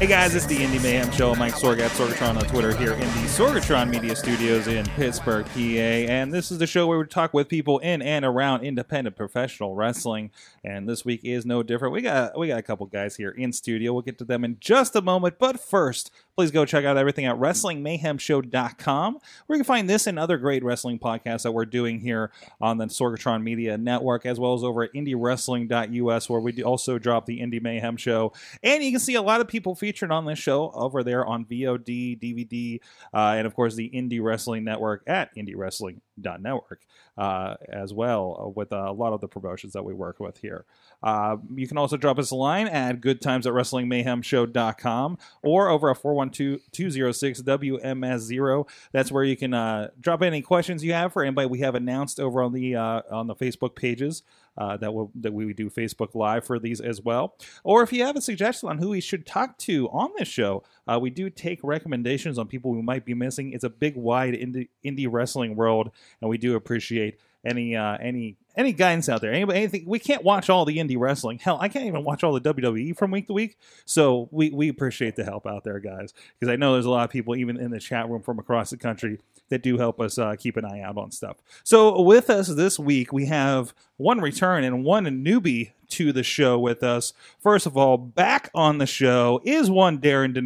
Hey guys, it's the Indy Mayhem Show. Mike Sorg at Sorgatron on Twitter here in the Sorgatron Media Studios in Pittsburgh, PA. And this is the show where we talk with people in and around independent professional wrestling. And this week is no different. We got we got a couple guys here in studio. We'll get to them in just a moment. But first, please go check out everything at WrestlingMayhemShow.com, where you can find this and other great wrestling podcasts that we're doing here on the Sorgatron Media Network, as well as over at IndyWrestling.us, where we also drop the Indy Mayhem Show. And you can see a lot of people featured on this show over there on VOD, DVD, uh, and of course the Indy Wrestling Network at IndyWrestling.network uh, as well, uh, with uh, a lot of the promotions that we work with here. Uh, you can also drop us a line at goodtimes at wrestlingmayhemshow.com or over at 412-206-WMS0. That's where you can uh, drop any questions you have for anybody we have announced over on the uh, on the Facebook pages. Uh, that will that we do Facebook Live for these as well. Or if you have a suggestion on who we should talk to on this show, uh, we do take recommendations on people we might be missing. It's a big, wide indie, indie wrestling world, and we do appreciate any uh, any any guidance out there. Anybody, anything? We can't watch all the indie wrestling. Hell, I can't even watch all the WWE from week to week. So we we appreciate the help out there, guys, because I know there's a lot of people even in the chat room from across the country that do help us uh, keep an eye out on stuff. So with us this week, we have one return and one newbie to the show with us. First of all, back on the show is one Darin De.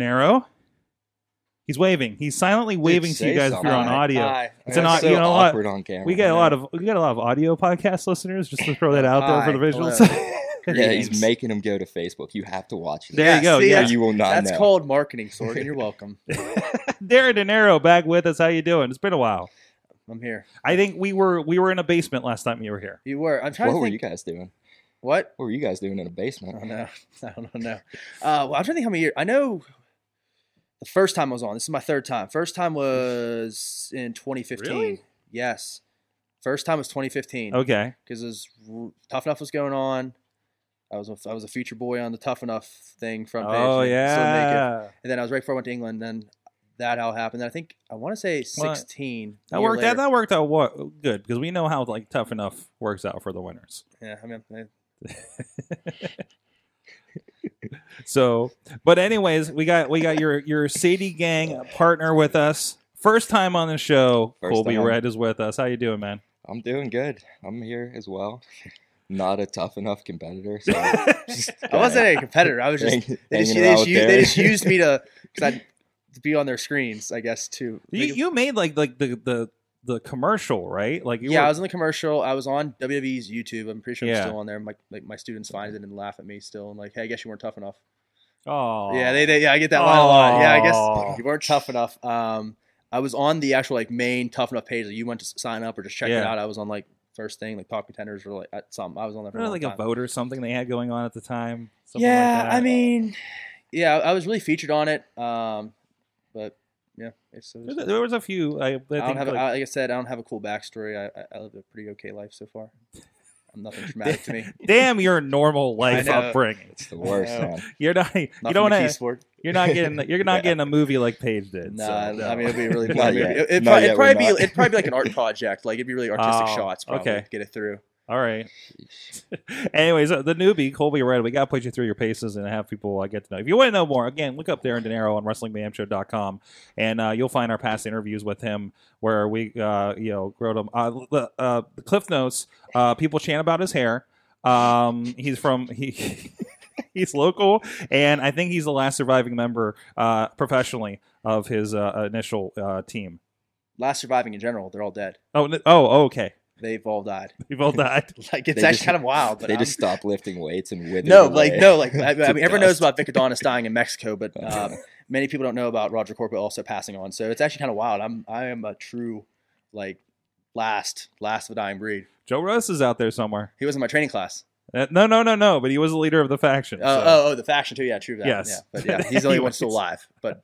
He's waving. He's silently waving to you say guys if you're on audio. Hi. It's an That's so you know what? awkward on camera. We get a lot of we get a lot of audio podcast listeners. Just to throw that out there for the Hi. visuals. Yeah, he's making him go to Facebook. You have to watch this. There you go, see, yeah. You will not that's know. called marketing, Sorg, and you're welcome. Darin Dinero back with us. How you doing? It's been a while. I'm here. I think we were we were in a basement last time you were here. You were. I'm trying What to were you guys doing? What? What were you guys doing in a basement? I don't know. I don't know. Uh, well, I'm trying to think how many years. I know the first time I was on. This is my third time. First time was in 2015. Really? Yes. First time was 2015 Okay. because it was Tough Enough was going on. I was a, I was a feature boy on the Tough Enough thing front page. Oh and still make it. yeah. And then I was right before I went to England. Then that all happened. I think I want to say Well, 16. That worked out. later. That worked out what good because we know how like tough enough works out for the winners. Yeah, I mean, I- So, but anyways, we got we got your your Sadie Gang partner with us. First time on the show. First Colbie time. Redd is with us. How you doing, man? I'm doing good. I'm here as well. Not a tough enough competitor. So just I wasn't a competitor. I was just hang- they just, they just, used, they just used me to because I to be on their screens, I guess too. You, you made like like the the the commercial, right? Like you yeah, were, I was in the commercial. I was on WWE's YouTube. I'm pretty sure Yeah. I'm still on there. My like my students find it and laugh at me still and like, hey, I guess you weren't tough enough. Oh, Yeah, they, they yeah, I get that line a lot. Yeah, I guess you weren't tough enough. Um, I was on the actual like main tough enough page. that you went to sign up or just check it out. I was on like first thing like talk contenders or like at some. I was on there for a long like a time. vote or something they had going on at the time. Something yeah, like that. I mean, yeah, I was really featured on it. Um, but yeah, it's, it There- there was a few. I, I I, don't have, a, like- like I said, I don't have a cool backstory. I, I, I lived a pretty okay life so far. I'm nothing traumatic to me. damn your normal life upbringing. It's the worst, man. You're not. You don't but want key sport. You're not getting. You're not Yeah. getting a movie like Paige did. Nah, so, no. I mean it'd be really Not fun movie. yet. It, it'd, Not probably, yet, it'd probably be it'd probably be like an art project. Like it'd be really artistic Oh, shots. Probably okay. to get it through. All right. Anyways, uh, the newbie Colbie Redd, we got to put you through your paces and have people uh, get to know. If you want to know more, again, look up Darin Dinero on WrestlingMayhemShow.com, and uh, you'll find our past interviews with him where we, uh, you know, wrote him. Uh, the- uh, the Cliff Notes. Uh, people chant about his hair. Um, he's from he. He's local, and I think he's the last surviving member uh, professionally of his uh, initial uh, team. Last surviving in general, they're all dead. Oh, oh, okay. They've all died. We've all died. Like it's They actually just- kind of wild. But they I'm- just stopped lifting weights and withered no, away like no, like I, I mean, everyone knows about Vic Adonis dying in Mexico, but um, many people don't know about Roger Corpo also passing on. So it's actually kind of wild. I'm I am a true like last last of a dying breed. Joe Russ is out there somewhere. He was in my training class. Uh, no, no, no, no. But he was the leader of the faction. Oh, so- oh, oh, the faction too. Yeah, true. That. Yes. Yeah, but yeah, he's the only one still was. alive. But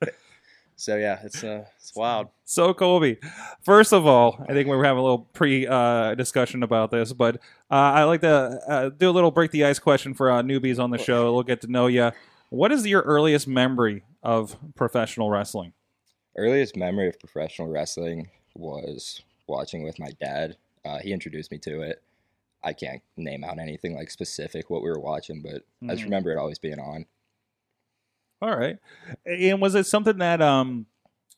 So yeah, it's uh, it's wild. So Colbie, first of all, I think we were having a little pre uh, discussion about this, but uh, I like to uh, do a little break the ice question for uh, newbies on the show. We'll get to know you. What is your earliest memory of professional wrestling? Earliest memory of professional wrestling was watching with my dad. Uh, he introduced me to it. I can't name out anything like specific what we were watching, but I just Mhm. remember it always being on. All right, and was it something that um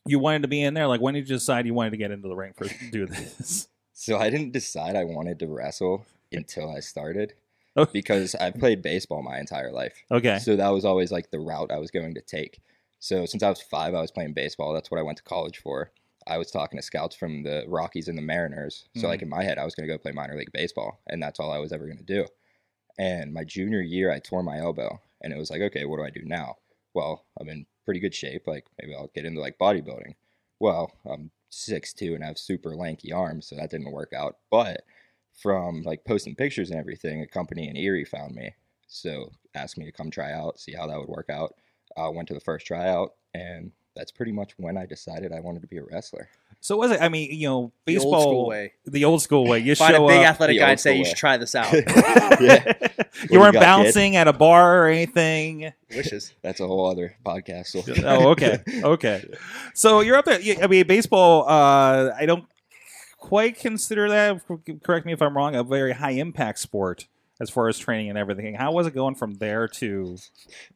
you wanted to be in there? Like when did you decide you wanted to get into the ring for do this? So I didn't decide I wanted to wrestle until I started Oh. because I played baseball my entire life. Okay, So that was always like the route I was going to take. So since I was five, I was playing baseball. That's what I went to college for. I was talking to scouts from the Rockies and the Mariners. So like in my head, I was going to go play minor league baseball, and that's all I was ever going to do. And my junior year, I tore my elbow, and it was like, okay, what do I do now? Well, I'm in pretty good shape. Like maybe I'll get into like bodybuilding. Well, I'm six two and I have super lanky arms, so that didn't work out. But from like posting pictures and everything, a company in Erie found me. So asked me to come try out, see how that would work out. uh, went to the first tryout, and that's pretty much when I decided I wanted to be a wrestler. so was it? I mean, you know, The baseball old school way. the old school way. You Find a big up. athletic guy and say school you way. should try this out. yeah, you you weren't got, kid? bouncing at a bar or anything. Wishes. that's a whole other podcast. So. oh, okay, okay. So you're up there. I mean, baseball. Uh, I don't quite consider that. Correct me if I'm wrong. A very high impact sport as far as training and everything. How was it going from there to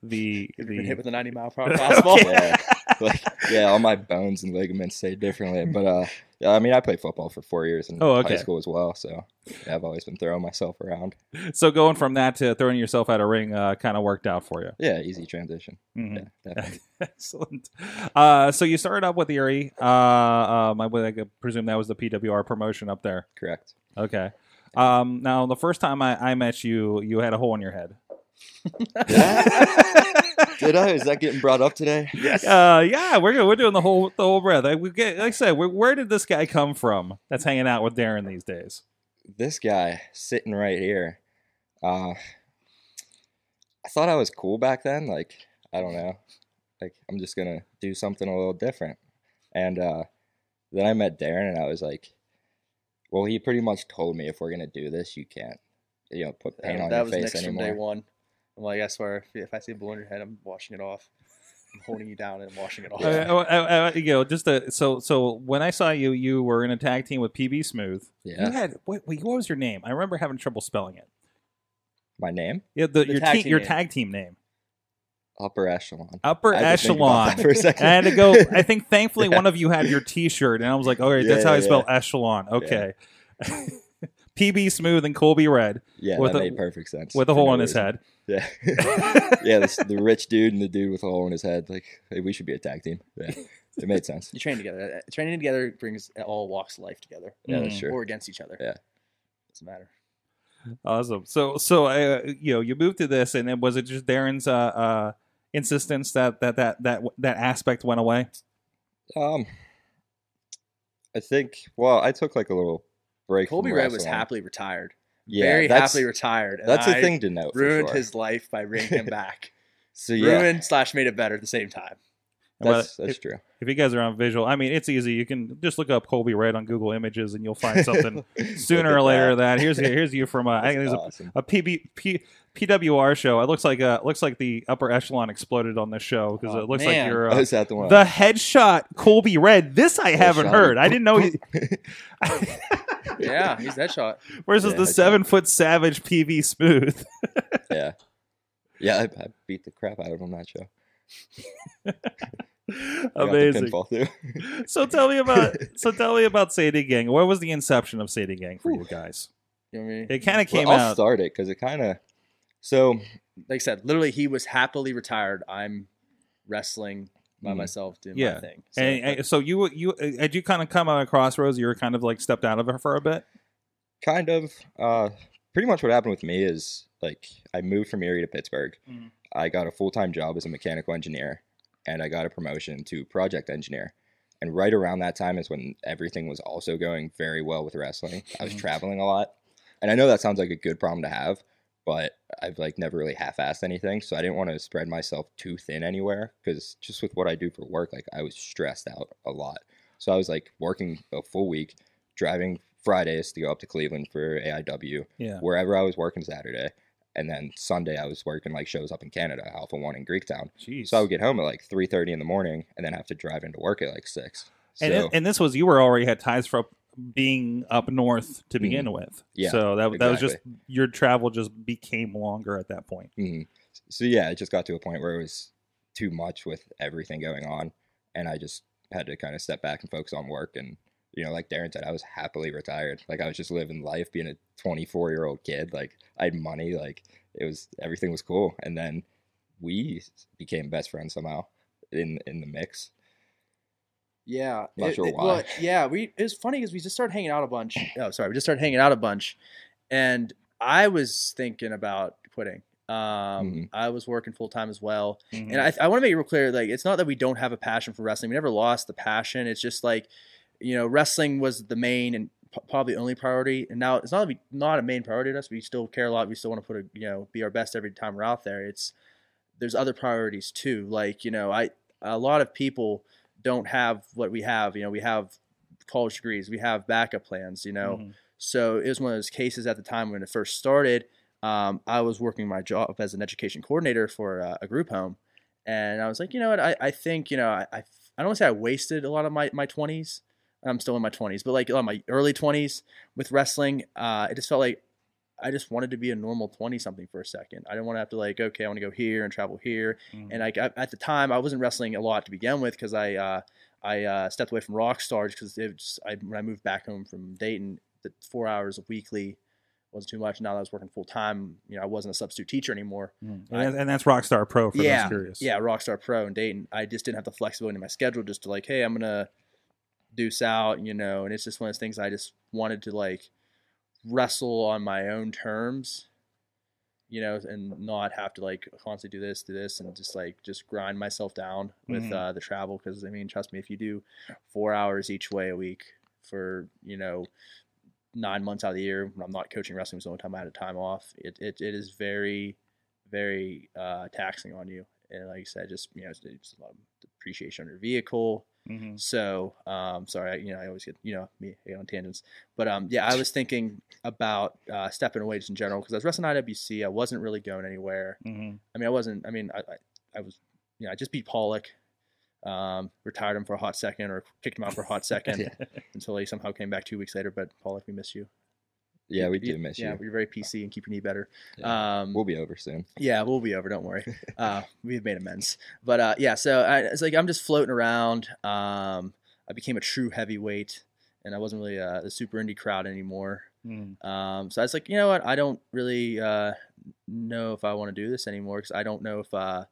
the Been hit with a 90 mile per hour fastball. yeah, like, yeah, all my bones and ligaments say differently. But uh, yeah, I mean, I played football for four years in Oh, okay. high school as well. So yeah, I've always been throwing myself around. So going from that to throwing yourself out of ring uh, kind of worked out for you. Yeah, easy transition. Mhm. Yeah. Excellent. Uh, so you started up with Erie. Uh, um, I would I presume that was the PWR promotion up there. correct. Okay. Um, now the first time I, I met you, you had a hole in your head. Did I? Is that getting brought up today? Yes. Uh, yeah, we're we're doing the whole the whole breath. Like, we get, like I said, where, where did this guy come from? That's hanging out with Darin these days. This guy sitting right here. Uh, I thought I was cool back then. Like I don't know. Like I'm just gonna do something a little different. And uh, then I met Darin, and I was like, "Well, he pretty much told me if we're gonna do this, you can't, you know, put paint That, on that your was face next from day one. I'm like, I swear, if, if I see a blue on your head, I'm washing it off. I'm holding you down and washing it off. Uh, uh, uh, you know, just to, so so when I saw you, you were in a tag team with PB Smooth. Yeah. You Yeah, had wait, wait, what was your name? I remember having trouble spelling it. my name, Yeah, the, The your tag team, team your name. tag team name, upper echelon. Upper I had to think about Echelon. for a second. I had to go. I think thankfully Yeah. one of you had your T-shirt, and I was like, "All right, Yeah, that's how I yeah, spell echelon." Okay. PB Smooth and Colbie Redd yeah, with that a- made perfect sense. with a hole no in his head. Yeah, yeah. This, the rich dude and the dude with a hole in his head. Like, hey, we should be a tag team. Yeah, it made sense. You train together. Uh, Training together brings all walks of life together. Yeah, that's Mm. true. Or against each other. Yeah. Doesn't matter. Awesome. So, so uh, you know, you moved to this, and then was it just Darin's uh, uh, insistence that that that that that aspect went away? Um, I think. Well, I took like a little break. Colbie from Redd was happily retired. Yeah, Very happily retired. and That's a I thing to note. Ruined sure. his life by bringing him back. So yeah, Ruined slash made it better at the same time. that's Well, that's if, true. if you guys are on visual, I mean, it's easy. You can just look up Colbie Redd on Google Images, and you'll find something sooner or later. that. That here's here's you from uh, I think That's a awesome. a PB, P, PWR show. It looks like uh looks like the upper echelon exploded on this show because Oh, it looks man. like you're uh, is that the one? the headshot Colbie Redd. This I haven't heard. I didn't know. He, Yeah, he's that shot. versus Yeah, the headshot. seven foot savage PB Smooth. yeah, yeah. I, I beat the crap out of him that show. I got the Amazing. So tell me about so tell me about Sadie Gang. What was the inception of Sadie Gang for you guys? You know what I mean? It kind of came well, I'll out. start it because it kind of. So Like I said, literally, he was happily retired. I'm wrestling by Mhm. myself doing Yeah. my thing. So, And, and so you you had you kind of come out of crossroads. You were kind of like stepped out of it for a bit. kind of uh pretty much what happened with me is like i moved from erie to pittsburgh Mhm. i got a full-time job as a mechanical engineer and i got a promotion to project engineer and right around that time is when everything was also going very well with wrestling i was traveling a lot and i know that sounds like a good problem to have but I've like never really half-assed anything, so I didn't want to spread myself too thin anywhere because just with what I do for work, like I was stressed out a lot. So I was like working a full week, driving Fridays to go up to Cleveland for AIW, Yeah. wherever I was working Saturday, and then Sunday I was working like shows up in Canada, Alpha One in Greektown. Jeez. So I would get home at like three thirty in the morning, and then have to drive into work at like six. So and, and this was you were already had ties from being up north to begin with. Mm-hmm. Yeah, So that that was just your travel just became longer at that point. Mhm. So yeah, it just got to a point where it was too much with everything going on, and I just had to kind of step back and focus on work. And you know, like Darin said, I was happily retired. Like I was just living life, being a 24 year old kid. Like I had money. Like it was everything was cool. And then we became best friends somehow in in the mix. Yeah, Not it- sure it- why. well, yeah, we it was funny because we just started hanging out a bunch. Oh, sorry, we just started hanging out a bunch, and I was thinking about quitting. Um, Mhm. I was working full time as well, Mhm. and I, I want to make it real clear. Like, it's not that we don't have a passion for wrestling. We never lost the passion. It's just like, you know, wrestling was the main and p- probably only priority. And now it's not we not a main priority to us. We still care a lot. We still want to put a you know be our best every time we're out there. It's there's other priorities too. Like you know, I a lot of people don't have what we have. You know, we have college degrees, we have backup plans. You know, Mhm. so it was one of those cases at the time when it first started. Um, I was working my job as an education coordinator for uh, a group home, and I was like, you know what, I, I think you know I, I I don't want to say I wasted a lot of my my twenties. I'm still in my twenties, but like a lot of my early twenties with wrestling, uh, it just felt like I just wanted to be a normal twenty something for a second. I didn't want to have to like okay, I want to go here and travel here, Mhm. and like at at the time I wasn't wrestling a lot to begin with because I uh, I uh, stepped away from Rockstar because it was I, when I moved back home from Dayton, the four hours weekly wasn't too much. Now that I was working full time, you know, I wasn't a substitute teacher anymore. Mhm. and, that's, and that's Rockstar Pro for yeah, those curious. yeah, Rockstar Pro in Dayton. I just didn't have the flexibility in my schedule just to like, hey, I'm gonna deuce out, you know, and it's just one of those things I just wanted to like wrestle on my own terms, you know, and not have to like constantly do this, do this, and just like just grind myself down with Mhm. uh, the travel. Because I mean, trust me, if you do four hours each way a week for you know nine months out of the year, when I'm not coaching wrestling, was the only time I had a time off. It it, it is very very uh, taxing on you. And like I said, just you know, it's, it's a lot of depreciation on your vehicle. Mhm. So, um, sorry, I, you know, I always get, you know, me on tangents, but um, yeah, I was thinking about uh, stepping away just in general because I was wrestling IWC. I wasn't really going anywhere. Mhm. I mean, I wasn't. I mean, I, I, I was, you know, I just beat Pollock, um, retired him for a hot second or kicked him out for a hot second until he somehow came back two weeks later. But Pollock, we miss you. Yeah, we do miss you. Yeah, you. you're very PC and keep your knee better. Yeah. Um, We'll be over soon. yeah, we'll be over. Don't worry. Uh, we've made amends. But uh, yeah, so I, it's like I'm just floating around. Um, I became a true heavyweight, and I wasn't really uh, the super indie crowd anymore. Mhm. Um, so I was like, you know what? I don't really uh, know if I want to do this anymore because I don't know if uh,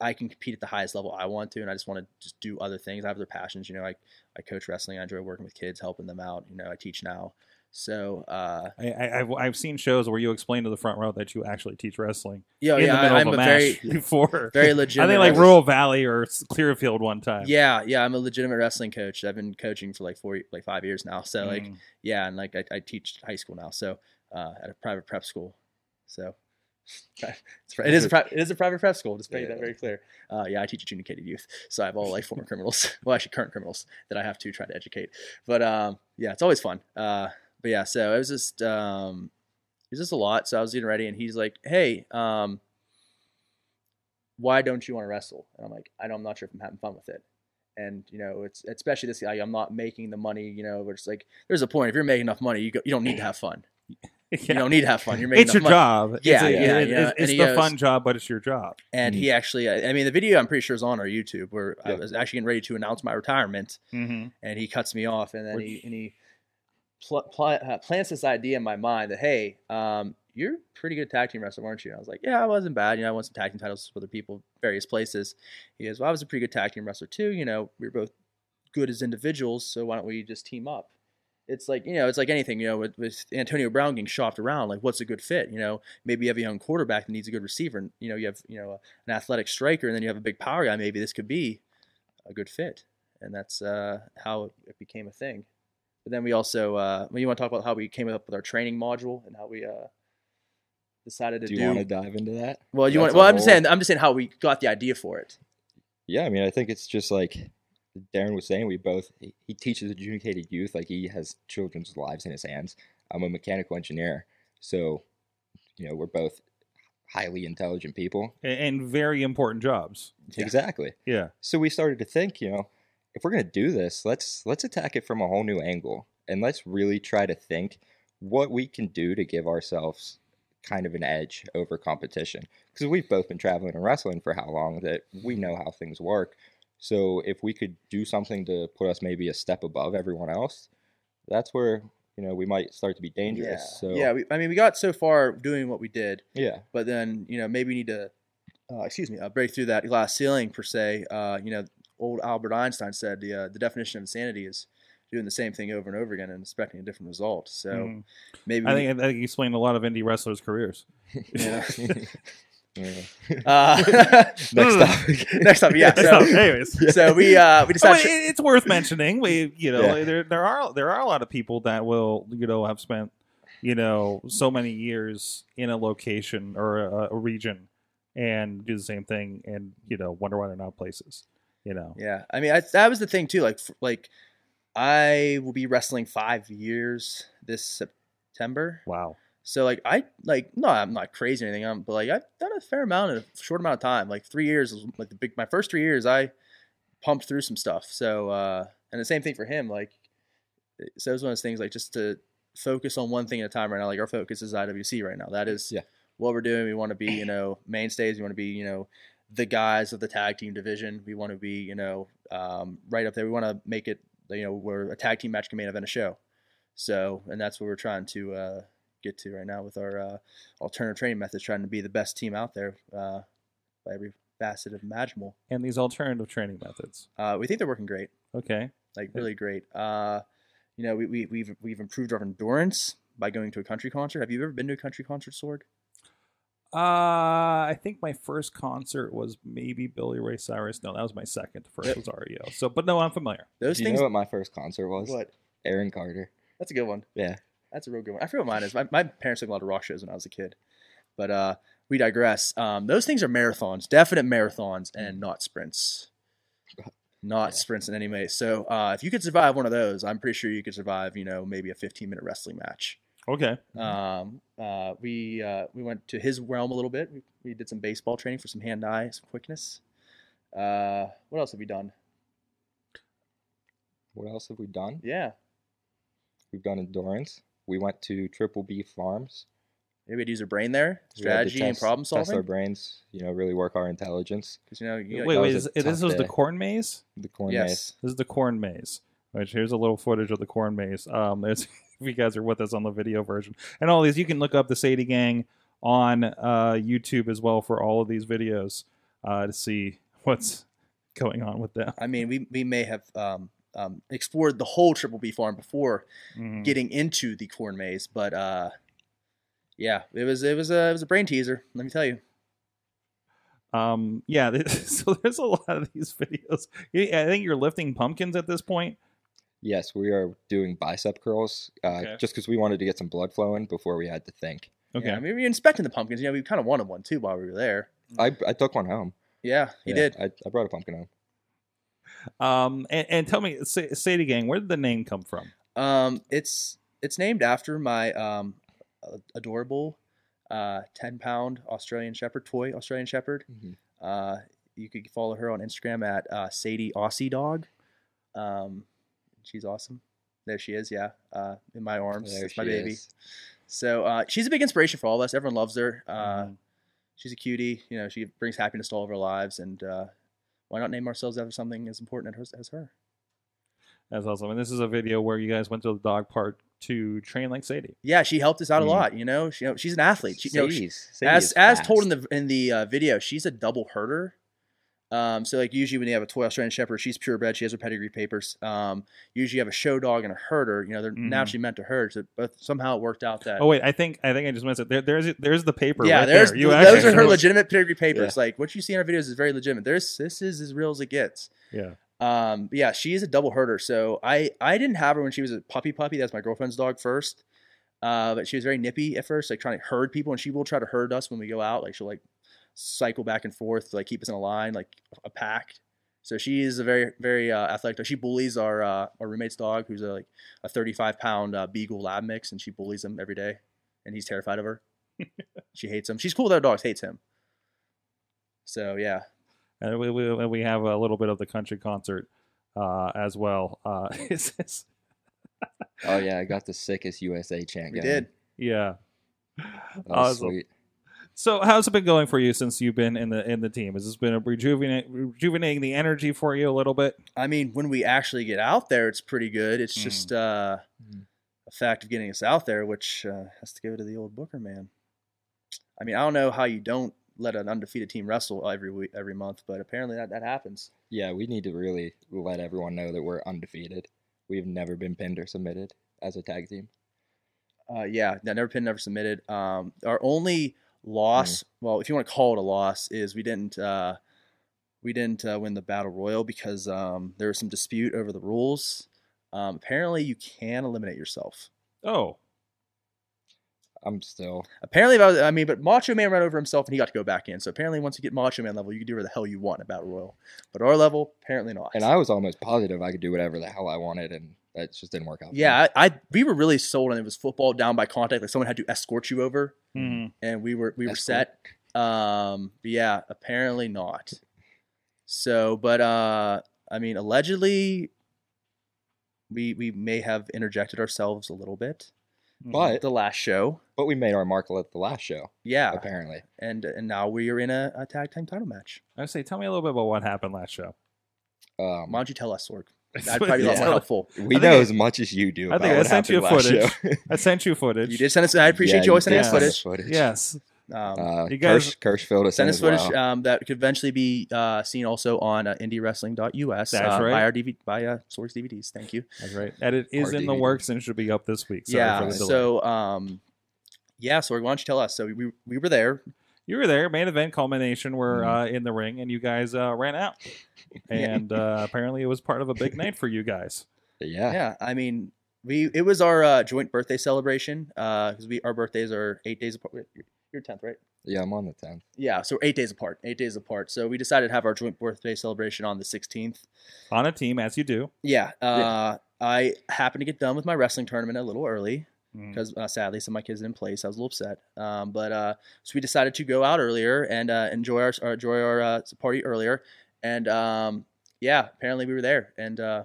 I can compete at the highest level I want to, and I just want to just do other things. I have other passions. You know, I I coach wrestling. I enjoy working with kids, helping them out. You know, I teach now. So uh, I, I, I've, I've seen shows where you explain to the front row that you actually teach wrestling yeah, in yeah, the middle I, I'm of a, match very before. very legitimate. I think like. Rural Valley or Clearfield one time. Yeah, yeah, I'm a legitimate wrestling coach. I've been coaching for like four, like five years now. So like, Mhm. yeah, and like I, I teach high school now, so uh, at a private prep school. So it's, it is a pri- it is a private prep school. Just make that very clear. Uh, yeah, I teach adjudicated youth, so I have all like former criminals, well, actually current criminals that I have to try to educate. But um, yeah, it's always fun. Uh, but yeah, so it was just um, it was just a lot. So I was getting ready, and he's like, "Hey, um, why don't you want to wrestle?" And I'm like, "I don't, I'm not sure if I'm having fun with it." And you know, it's especially this guy. I'm not making the money. You know, but it's like there's a point. If you're making enough money, you go, you don't need to have fun. You don't need to have fun. You're making It's your money. job. Yeah, it's, a- yeah, it- yeah. It's, it's the goes- fun job, but it's your job. And Mm-hmm. he actually, I mean, the video I'm pretty sure is on our YouTube where I was actually getting ready to announce my retirement, Mm-hmm. and he cuts me off, and then he and he pl- pl- uh, plants this idea in my mind that hey, um, you're a pretty good tag team wrestler, weren't you? And I was like, yeah, I wasn't bad. You know, I won some tag team titles with other people, various places. He goes, well, I was a pretty good tag team wrestler too. You know, we were both good as individuals, so why don't we just team up? It's like you know, it's like anything. You know, with, with Antonio Brown getting shopped around, like what's a good fit? You know, maybe you have a young quarterback that needs a good receiver, and you know, you have you know an athletic striker, and then you have a big power guy. Maybe this could be a good fit, and that's uh, how it became a thing. But then we also, uh, when you want to talk about how we came up with our training module and how we uh, decided to Do it. do. you want to dive into that? well, you want. Well, I'm just saying. I'm just saying how we got the idea for it. Yeah, I mean, I think it's just like Darin was saying. We both he, he teaches educated youth, like he has children's lives in his hands. I'm a mechanical engineer, so you know we're both highly intelligent people. A- and very important jobs. Exactly. Yeah. So we started to think, you know, if we're gonna do this, let's let's attack it from a whole new angle, and let's really try to think what we can do to give ourselves kind of an edge over competition. Because we've both been traveling and wrestling for how long that we know how things work. So if we could do something to put us maybe a step above everyone else, that's where you know we might start to be dangerous. Yeah. So yeah. We, I mean, we got so far doing what we did, yeah, but then you know maybe we need to, uh, excuse me, uh, break through that glass ceiling per se. Uh, you know, old Albert Einstein said the uh, the definition of insanity is doing the same thing over and over again and expecting a different result. So Mhm. maybe I think I think explained a lot of indie wrestlers' careers. Yeah. Uh, Next Hmm. topic. Next up, yeah. So, anyways. so we uh, we decided. it's worth mentioning. We, you know, Yeah. there there are there are a lot of people that will, you know, have spent, you know, so many years in a location or a, a region and do the same thing, and you know, wonder why they're not places. You know, Yeah, I mean, I, that was the thing too. Like, like I will be wrestling five years this September. wow. So like, I like no, I'm not crazy or anything. I'm, but like, I've done a fair amount in a short amount of time. Like three years, like the big. My first three years, I pumped through some stuff. So uh, and the same thing for him. Like, so it was one of those things. Like just to focus on one thing at a time right now. Like our focus is IWC right now. That is Yeah. what we're doing. We want to be, you know, mainstays. We want to be, you know, the guys of the tag team division. We want to be, you know, um, right up there. We want to make it, you know, where a tag team match can main event a show. So, and that's what we're trying to uh, get to right now with our uh, alternative training methods, trying to be the best team out there uh, by every facet of imaginable. And these alternative training methods. Uh, we think they're working great, Okay. like really great. Uh, you know, we, we, we've we've improved our endurance by going to a country concert. Have you ever been to a country concert, Sorg? Uh, I think my first concert was maybe Billy Ray Cyrus. No, that was my second. The first was REO. So, but no, I'm familiar. Those Do you things. know what my first concert was? what? Aaron Carter. That's a good one. Yeah. That's a real good one. I forget what mine is. My, my parents took a lot of rock shows when I was a kid. But uh, we digress. Um, those things are marathons, definite marathons, and not sprints. Not Yeah. sprints in any way. So uh, if you could survive one of those, I'm pretty sure you could survive, you know, maybe a 15 minute wrestling match. Okay. Um, uh, we uh, we went to his realm a little bit. We, we did some baseball training for some hand eye, some quickness. Uh, what else have we done? What else have we done? Yeah, We've done endurance. We went to Triple B Farms. maybe I'd use our brain there, We had to strategy and test- problem Test our solving. brains. You know, really work our intelligence. Because you know, you wait, wait. was Is, this tough was the corn maze. The corn yes. maze. This is the corn maze. Which here's a little footage of the corn maze. Um, there's if you guys are with us on the video version and all these, you can look up the Sadie Gang on uh, YouTube as well for all of these videos uh, to see what's going on with them. I mean, we we may have um, um, explored the whole Triple B farm before Mhm. getting into the corn maze, but uh, yeah, it was it was a it was a brain teaser. Let me tell you. Um, yeah. So there's a lot of these videos. I think you're lifting pumpkins at this point. Yes, we are doing bicep curls uh, Okay. just because we wanted to get some blood flowing before we had to think. Okay. Yeah, I mean, we were inspecting the pumpkins. You know, we kind of wanted one too while we were there. I, I took one home. Yeah, he Yeah, did. I, I brought a pumpkin home. Um, and, and tell me, say, Sadie Gang, where did the name come from? Um, it's it's named after my um adorable uh ten pound Australian Shepherd toy Australian Shepherd. Mhm. Uh, you could follow her on Instagram at uh, Sadie Aussie Dog. Um, she's awesome. There she is. Yeah, uh, in my arms. There That's my baby. is. So uh, she's a big inspiration for all of us. Everyone loves her. Uh, Mhm. She's a cutie. You know, she brings happiness to all of our lives, and uh, why not name ourselves after something as important as, as her? That's awesome. And this is a video where you guys went to the dog park to train like Sadie. Yeah, she helped us out a Mhm. lot. You know, she, you know, she's an athlete. She, you know, she- Sadie's- as as told in the in the uh, video, she's a double herder. Um, so like usually when you have a toy Australian Shepherd, she's purebred. She has her pedigree papers. Um, usually you have a show dog and a herder. You know they're Mhm. naturally meant to herd. So, but somehow it worked out that. Oh wait, I think I think I just missed it. There, there's there's the paper. yeah, right there's there. You those actually- are her legitimate pedigree papers. Yeah. Like what you see in our videos is very legitimate. There's this is as real as it gets. Yeah. Um, yeah, she is a double herder. So I I didn't have her when she was a puppy puppy. That's my girlfriend's dog first. Uh, but she was very nippy at first, like trying to herd people, and she will try to herd us when we go out. Like she'll like cycle back and forth to like keep us in a line, like a pack. So she is a very very uh, athletic. dog. She bullies our uh, our roommate's dog, who's a like a 35 pound uh, beagle lab mix, and she bullies him every day, and he's terrified of her. she hates him. She's cool with our dogs, hates him. So yeah, And we, we, we have a little bit of the country concert uh, as well. Uh, it's, it's, Oh yeah, I got the sickest USA chant. we going. did. yeah. That was Awesome. sweet. So how's it been going for you since you've been in the in the team? Has this been a rejuvenate, rejuvenating the energy for you a little bit? I mean, when we actually get out there, it's pretty good. It's Mm. just uh, Mm. a fact of getting us out there, which uh, has to go to the old Booker man. I mean, I don't know how you don't let an undefeated team wrestle every week, every month, but apparently that, that happens. Yeah, we need to really let everyone know that we're undefeated. We've never been pinned or submitted as a tag team. Uh, yeah, never pinned, never submitted. Um, our only loss, well, if you want to call it a loss, is we didn't uh, we didn't uh, win the battle royal because um, there was some dispute over the rules. Um, apparently, you can eliminate yourself. Oh, I'm still. Apparently, if I, was, I mean, but Macho Man ran over himself and he got to go back in. So apparently, once you get Macho Man level, you can do whatever the hell you want at Battle Royal. But our level, apparently not. And I was almost positive I could do whatever the hell I wanted, and that just didn't work out. yeah, I, I we were really sold on it was football down by contact. Like someone had to escort you over, Mhm. and we were we were Escort. set. Um, but yeah, apparently not. So, but uh, I mean, allegedly, we we may have interjected ourselves a little bit. But The last show, but we made our mark at the last show, yeah, apparently. and and now we are in a, a tag team title match. I say, tell me a little bit about what happened last show. Um, Why don't you tell us, Sorg? That'd probably be a lot more helpful. we I think know I- as much as you do. I About think I sent you happened last footage. show. I sent you footage. You did send us. I appreciate Yeah, you always sending us footage. us footage. Yes. Um, Uh, You guys- Kirsch, Kirschfield has send sent us footage well. um, that could eventually be uh, seen also on uh, IndyWrestling.us. That's uh, right. By our DVD, by uh, Sorg's DVDs. Thank you. That's right. And it is Our in the works and should be up this week. Sorry yeah. for the delay. So, um, yeah. Sorg, why don't you tell us? So we we were there. You were there, main event culmination. We're Mhm. uh, in the ring, and you guys uh, ran out. And uh, apparently, it was part of a big night for you guys. yeah. Yeah. I mean, we it was our uh, joint birthday celebration because we our birthdays are eight days apart. You're- You're tenth, right? Yeah, I'm on the 10th. Yeah. So eight days apart. Eight days apart. So we decided to have our joint birthday celebration on the sixteenth. On a team, as you do. Yeah. Uh, I happened to get done with my wrestling tournament a little early Mm. because uh, sadly some of my kids didn't play, so I was a little upset. Um, but uh, so we decided to go out earlier and uh, enjoy our, our enjoy our uh, party earlier. And um, yeah, apparently we were there, and uh,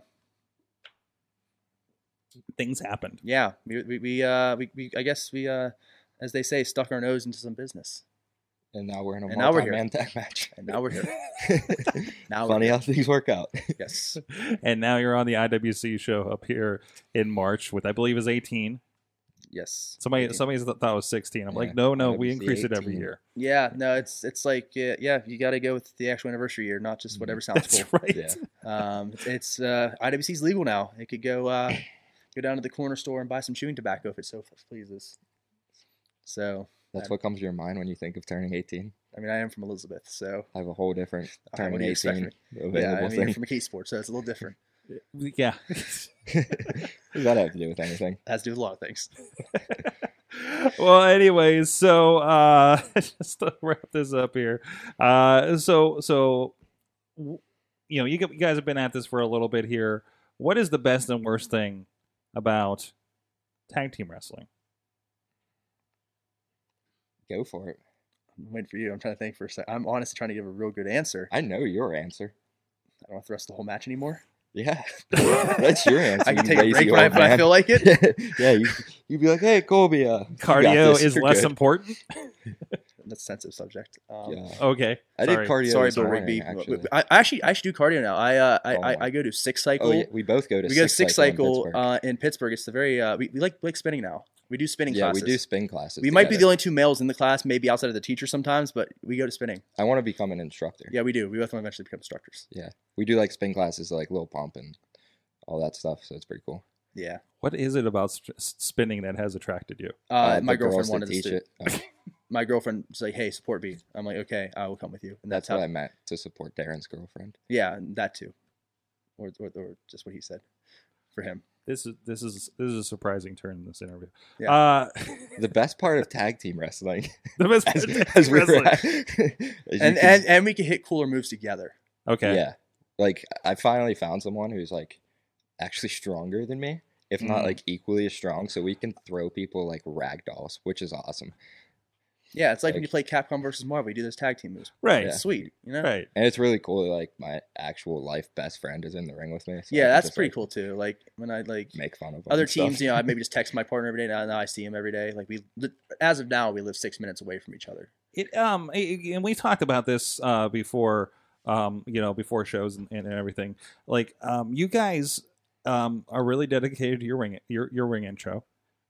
Things happened. yeah, we we, we, uh, we we I guess we uh, as they say, stuck our nose into some business, And now we're in a And now we're here. multi-man tag match. and now we're here. Now Funny we're how things work out. yes, And now you're on the IWC show up here in March with, I believe, is 18. Yes. Somebody, Yeah. somebody thought that was 16. I'm like, no, no, we increase it every year. Yeah, no, it's it's like yeah, yeah you got to go with the actual anniversary year, not just whatever sounds That's cool. right. Yeah. Um, it's, it's uh, IWC's legal now. It could go uh, go down to the corner store and buy some chewing tobacco if it so pleases. So That's what comes to your mind when you think of turning 18. I mean, I am from Elizabeth, so I have a whole different what turning do you expect 18 yeah, I mean, thing. you're from McKeesport, so it's a little different. Yeah. what does that have to do with anything? It has to do with a lot of things. well, anyways, so uh, just to wrap this up here. Uh, so, so you know, you, you guys have been at this for a little bit here. What is the best and worst thing about tag team wrestling? Go for it. I'm waiting for you. I'm trying to think for a sec. I'm honestly trying to give a real good answer. I know your answer. I don't want to thrust the whole match anymore. Yeah, that's your answer. I can take a lazy break when I, I feel like it. yeah, you you'd be like, "Hey, Colbie, uh, you got Cardio this. is You're less good." important. That's a sensitive subject. Um, Yeah. Okay, I sorry. did cardio. Sorry, this Bill. Actually. I, I actually I should do cardio now. I uh, I, Oh I, I go to six cycle. Oh yeah, we both go to we go to six cycle, in Pittsburgh. uh, in Pittsburgh. It's the very uh, we, we like like spinning now. We do spinning yeah, classes. we do spin classes. We might be the together. only two males in the class, maybe outside of the teacher sometimes, but we go to spinning. I want to become an instructor. Yeah, we do. We both want to eventually become instructors. Yeah. We do like spin classes, like Lil Pump and all that stuff. So it's pretty cool. Yeah. What is it about st- spinning that has attracted you? Uh, Uh, my the girlfriend girls that wanted to teach do it. Oh, My girlfriend was like, "Hey, support me." I'm like, "Okay, I will come with you." And that's that's, what how. I meant to support Darin's girlfriend. Yeah, and that too, or, or or just what he said. for him. This is this is this is a surprising turn in this interview. Yeah. Uh, The best part of tag team wrestling, the best as, part of as we wrestling. at- And, can- and and we can hit cooler moves together. okay. yeah, like I finally found someone who's like actually stronger than me, if not Mm. like equally as strong. So we can throw people like rag dolls, which is awesome. Yeah, it's like, when you play Capcom versus Marvel, you do those tag team moves. Right. Yeah. Sweet, you know. Right. And it's really cool. Like my actual life best friend is in the ring with me. so Yeah, that's just, pretty like, cool too. Like when I like Make fun of other teams, you know, I maybe just text my partner every day. Now, now I see him every day. Like we, as of now, we live six minutes away from each other. It um it- and we talked about this uh before um you know before shows and, and everything. Like um you guys um are really dedicated to your ring your your ring intro.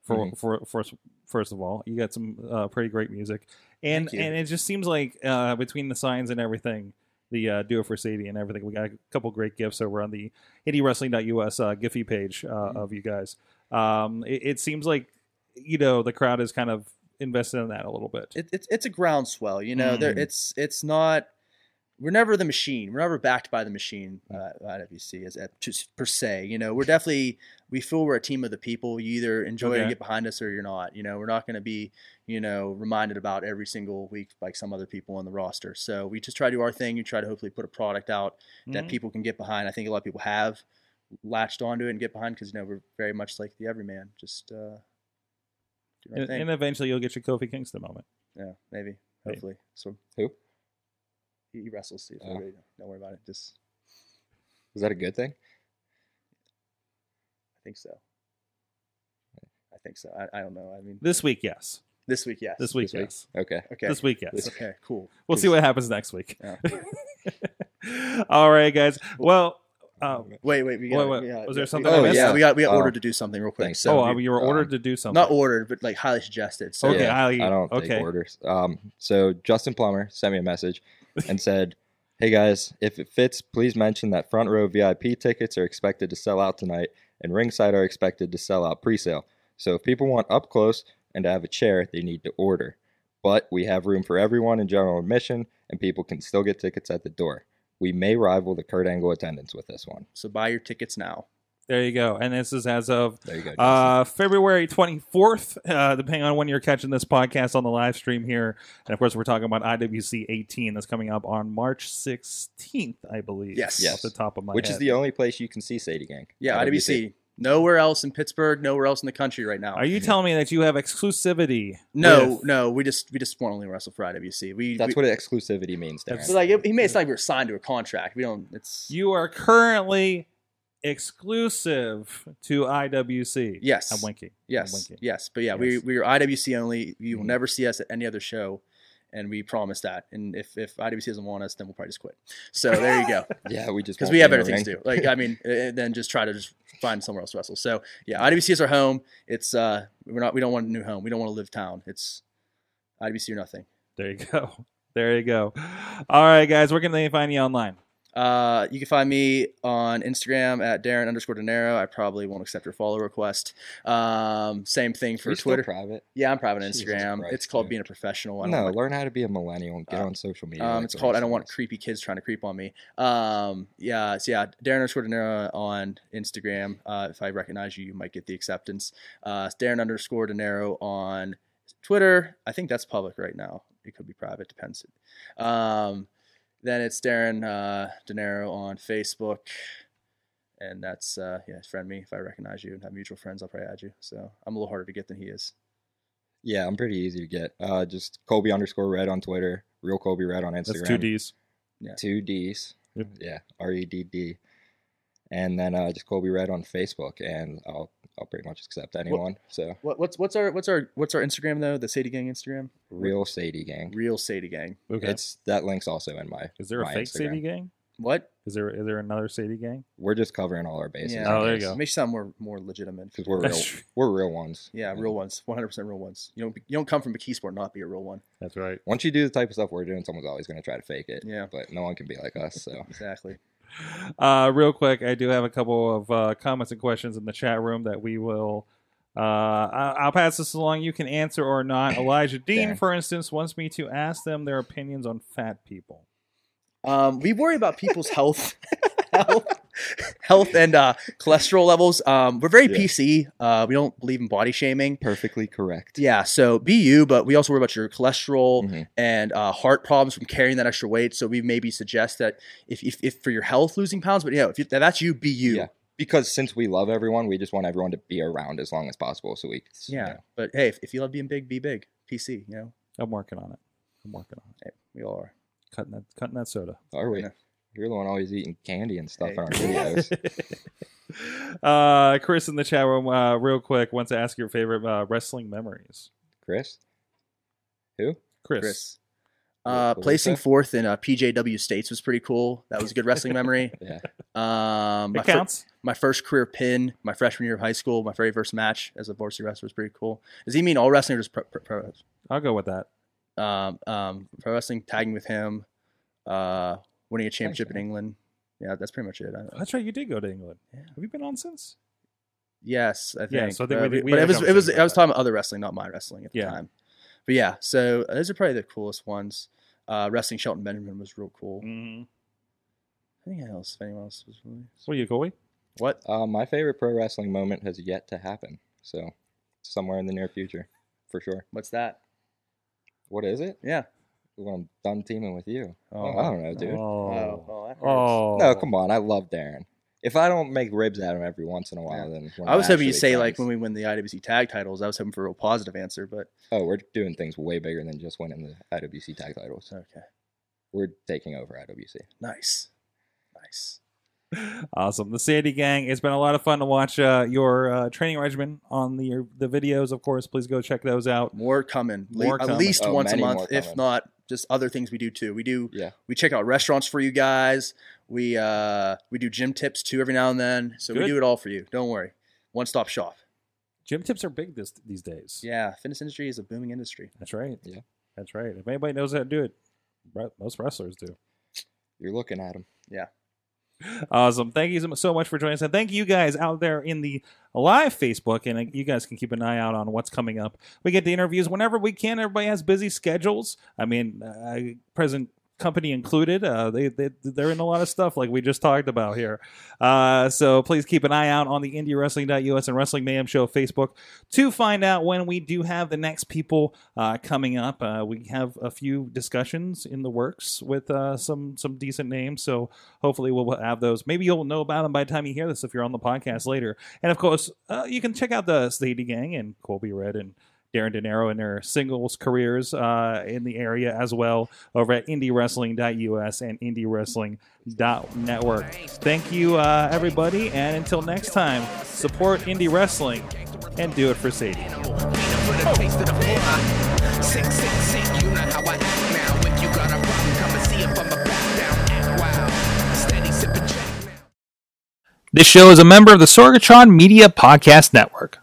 For Mhm. for first first of all, you got some uh, pretty great music, and and it just seems like uh between the signs and everything. The uh, do it for Sadie and everything. We got a couple great gifts over on the IndyWrestling.us uh, Giphy page uh, Mhm. of you guys. Um, it, it seems like you know the crowd is kind of invested in that a little bit. It, it's it's a groundswell, you know. There, Mhm. it's it's not. We're never the machine. We're never backed by the machine. Uh, IWC as at, just per se, you know. We're definitely we feel we're a team of the people. You either enjoy it Okay. and get behind us, or you're not. You know, we're not going to be you know reminded about every single week like some other people on the roster. So we just try to do our thing. You try to hopefully put a product out that Mhm. people can get behind. I think a lot of people have latched onto it and get behind because you know we're very much like the everyman. Just uh, and, and eventually you'll get your Kofi Kingston moment. yeah, maybe, Maybe. hopefully. So Who? He, he wrestles. too. if Oh. everybody- don't worry about it. Just Is that a good thing? I think so. I think so. I, I don't know. I mean, This week, yes. this week, yes. This week, This week. yes. Okay. Okay. This week, yes. Okay. Cool. We'll see what happens next week. Yeah. All right, guys. Well, um, Wait, wait. We Wait, got, wait, yeah, was there something We I got, yeah, we got we got Oh. ordered to do something real quick. So oh, we- you were um, ordered to do something. not ordered, but like highly suggested. So Okay, Yeah, highly- I don't okay. take orders. Um, so Justin Plummer sent me a message and said, "Hey guys, if it fits, please mention that front row VIP tickets are expected to sell out tonight, and ringside are expected to sell out pre-sale. So if people want up close and to have a chair, they need to order. But we have room for everyone in general admission, and people can still get tickets at the door. We may rival the Kurt Angle attendance with this one. so buy your tickets now. There you go. And this is as of go. Uh, February 24th, uh, depending on when you're catching this podcast on the live stream here. And of course, we're talking about IWC 18 that's coming up on March 16th, I believe. Yes. Off the top of my Which head. is the only place you can see Sadie Gang. Yeah, IWC. IWC. Nowhere else in Pittsburgh. Nowhere else in the country right now. Are you telling me that you have exclusivity? no, with- no. We just we just want to only wrestle for IWC. We That's we, what exclusivity means, Darin. That's- like it, he may it's not like we were signed to a contract. We don't. It's You are currently exclusive to IWC. Yes. I'm winking. I'm yes, winking. yes. But yeah, we Yes. we are IWC only. You will Mhm. never see us at any other show, and we promise that. And if if IWC doesn't want us, then we'll probably just quit. So there you go. yeah, we just Because we have better things to do. Like I mean, then just try to just find somewhere else to wrestle. So yeah, IWC is our home. It's uh we're not we don't want a new home. We don't want to live town. It's IWC or nothing. There you go. There you go. All right, guys. Where can they find you online? Uh, you can find me on Instagram at Darin underscore Dinero. I probably won't accept your follow request. Um, same thing for Twitter. private. Yeah, I'm private on Instagram. Christ, it's called dude. being a professional. I don't No, learn how to be a millennial and get Uh, on social media. um, like it's called I don't want creepy kids trying to creep on me. Um, yeah, so yeah, Darin underscore Dinero on Instagram. Uh, if I recognize you, you might get the acceptance. Uh, Darin underscore Dinero on Twitter. I think that's public right now. It could be private, depends. Um, then it's Darin uh, Dinero on Facebook. And that's, uh, yeah, friend me. If I recognize you and have mutual friends, I'll probably add you. So I'm a little harder to get than he is. Yeah, I'm pretty easy to get. Uh, just Colbie underscore Redd on Twitter, real Colbie Redd on Instagram. That's two D's. Yeah. Two D's. Yep. Yeah, R E D D. And then uh, just Colbie Redd on Facebook, and I'll I'll pretty much accept anyone. So What, what's what's our what's our what's our Instagram though? The Sadie Gang Instagram. real Sadie Gang. Real Sadie Gang. Okay. It's that link's also in my. is there a fake Instagram. Sadie gang? What? Is there is there another Sadie gang? We're just covering all our bases. Yeah. Oh, there you go. Make makes sound more more legitimate. Because we're real. We're real ones. Yeah, real ones. One hundred percent real ones. You don't you don't come from McKeesport and not be a real one. That's right. Once you do the type of stuff we're doing, someone's always going to try to fake it. Yeah. But no one can be like us. So Exactly. Uh, real quick, I do have a couple of uh, comments and questions in the chat room that we will. Uh, I- I'll pass this along. You can answer or not. Elijah Dean, for instance, wants me to ask them their opinions on fat people. Um, we worry about people's health. health. health and uh, cholesterol levels. Um, we're very Yeah. PC. Uh, we don't believe in body shaming. Perfectly correct. Yeah, so be you, but we also worry about your cholesterol Mhm. and uh, heart problems from carrying that extra weight. So we maybe suggest that if, if, if for your health losing pounds, but you know, if you, that's you, be you. Yeah. Because since we love everyone, we just want everyone to be around as long as possible. So we, you Yeah. know, But hey, if, if you love being big, be big. PC, you know, I'm working on it. I'm working on it. hey, we all are. Cutting that, cutting that soda. are we? Yeah. You're the one always eating candy and stuff Hey. in our videos. uh, Chris in the chat room, uh, real quick, wants to ask your favorite uh, wrestling memories. Chris, who? Chris. Chris. Uh, what was placing fourth in uh, PJW states was pretty cool. That was a good wrestling memory. Yeah. Um, my, It fir- counts. my first career pin, my freshman year of high school, my very first match as a varsity wrestler was pretty cool. Does he mean all wrestling or just pro? pro, pro I'll go with that. um, um, pro wrestling, tagging with him, uh, winning a championship in. England. Yeah, that's pretty much it. I, That's right. You did go to England. Yeah. Have you been on since? yes, I think. Yeah, so I think Uh, we we but it was it was I was talking about other wrestling, not my wrestling at the Yeah. time. But yeah, so uh, those are probably the coolest ones. Uh, wrestling Shelton Benjamin was real cool. Mm-hmm. Anything else? If anyone else was really What are you, Colbie? what? Uh, my favorite pro wrestling moment has yet to happen. So somewhere in the near future, for sure. What's that? What is it? Yeah. When I'm done teaming with you. Oh. I don't know, dude. Oh. Oh, oh, that. Oh. No, come on. I love Darin. If I don't make ribs at him every once in a while, then we're I was not hoping you'd actually say like when we win the IWC tag titles. I was hoping for a real positive answer, but oh, we're doing things way bigger than just winning the IWC tag titles. okay, We're taking over IWC. nice, nice. Awesome. The Sadie Gang. It's been a lot of fun to watch uh, your uh, training regimen on the the videos. Of course, please go check those out. More coming, Le- More at coming. least Oh, once a month, if not just other things we do too. We do Yeah. we check out restaurants for you guys. We uh we do gym tips too every now and then. So Good. we do it all for you. Don't worry. One stop shop. Gym tips are big this these days. Yeah, fitness industry is a booming industry. That's right. Yeah. That's right. If anybody knows how to do it, most wrestlers do. You're looking at him. Awesome. Thank you so- much for joining us. And thank you guys out there in the live Facebook. And uh, you guys can keep an eye out on what's coming up. We get the interviews whenever we can. Everybody has busy schedules. I mean, uh, present company included. Uh, they, they, they're in a lot of stuff like we just talked about here. Uh, so please keep an eye out on the IndyWrestling.us and Wrestling Mayhem Show Facebook to find out when we do have the next people uh, coming up. Uh, we have a few discussions in the works with uh, some some decent names, so hopefully we'll have those. Maybe you'll know about them by the time you hear this if you're on the podcast later. And of course, uh, you can check out the Sadie Gang and Colbie Redd and Darin Dinero in their singles careers uh, in the area as well over at IndyWrestling.us and IndyWrestling.network. Thank you, uh, everybody, and until next time, support indie wrestling and do it for Sadie. And. This show is a member of the Sorgatron Media Podcast Network.